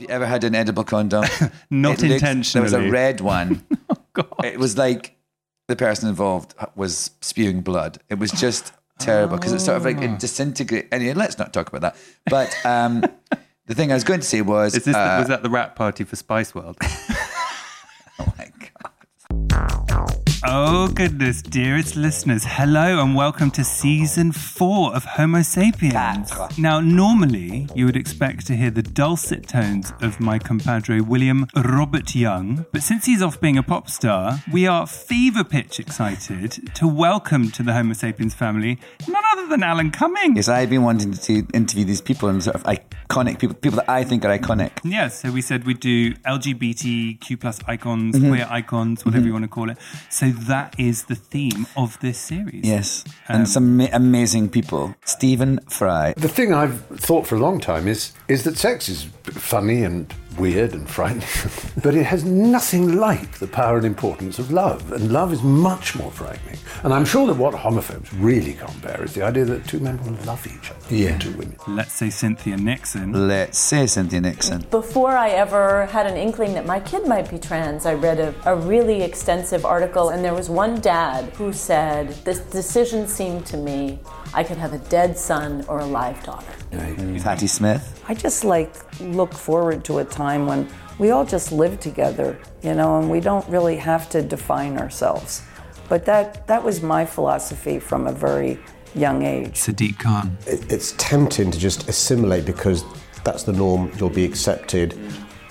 Have you ever had an edible condom? Not It looked- intentionally. There was a red one. Oh, God. It was like the person involved was spewing blood. It was just terrible because it's sort of like Ah. it disintegrate. Anyway, let's not talk about that. But um, the thing I was going to say was, Is this uh, was that the wrap party for Spice World? Oh goodness, dearest listeners, hello and welcome to season four of Homo Sapiens. Now, normally you would expect to hear the dulcet tones of my compadre William Robert Young, but since he's off being a pop star, we are fever pitch excited to welcome to the Homo Sapiens family none other than Alan Cumming. yes, I've been wanting to interview these people and sort of iconic people, people that I think are iconic. Yeah, so we said we'd do LGBTQ plus icons, Mm-hmm. queer icons, whatever you want to call it. So that is the theme of this series. Yes, Um, and some amazing people. Stephen Fry. The thing I've thought for a long time is is that sex is funny and weird and frightening, but it has nothing like the power and importance of love, and love is much more frightening. And I'm sure that what homophobes really can't bear is the idea that two men will love each other, Yeah. two women. Let's say Cynthia Nixon. Let's say Cynthia Nixon. Before I ever had an inkling that my kid might be trans, I read a, a really extensive article, and there was one dad who said, This decision seemed to me I could have a dead son or a live daughter. Patti Smith. I just like look forward to a time when we all just live together, you know, and we don't really have to define ourselves. But that that was my philosophy from a very young age. Sadiq Khan. it's tempting to just assimilate because that's the norm, you'll be accepted,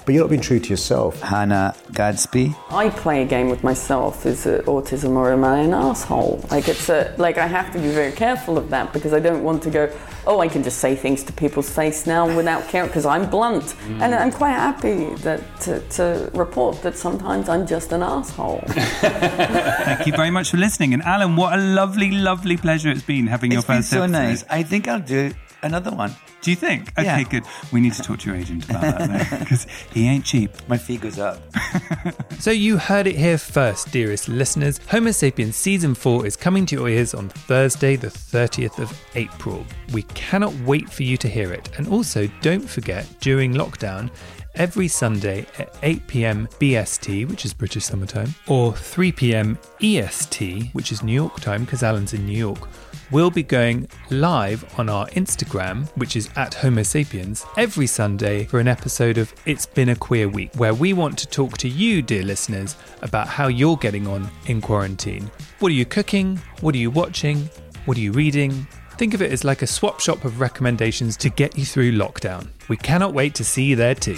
but you're not being true to yourself. Hannah Gadsby. I play a game with myself. Is it autism or am I an asshole? Like it's a like I have to be very careful of that because I don't want to go. Oh, I can just say things to people's face now without care because I'm blunt, mm. and I'm quite happy that to, to report that sometimes I'm just an asshole. Thank you very much for listening. And Alan, what a lovely, lovely pleasure it's been having your It's been first so episode. nice. I think I'll do another one. Do you think? Okay, Yeah. good. We need to talk to your agent about that because he ain't cheap. My fee goes up. So you heard it here first, dearest listeners. Homo Sapiens Season 4 is coming to your ears on Thursday, the 30th of April. We cannot wait for you to hear it. And also, don't forget, during lockdown, every Sunday at 8 pm BST, which is British summertime, or 3 pm EST, which is New York time because Alan's in New York, we'll be going live on our Instagram, which is at Homo Sapiens, every Sunday for an episode of It's Been a Queer Week, where we want to talk to you, dear listeners, about how you're getting on in quarantine. What are you cooking? What are you watching? What are you reading? Think of it as like a swap shop of recommendations to get you through lockdown. We cannot wait to see you there too.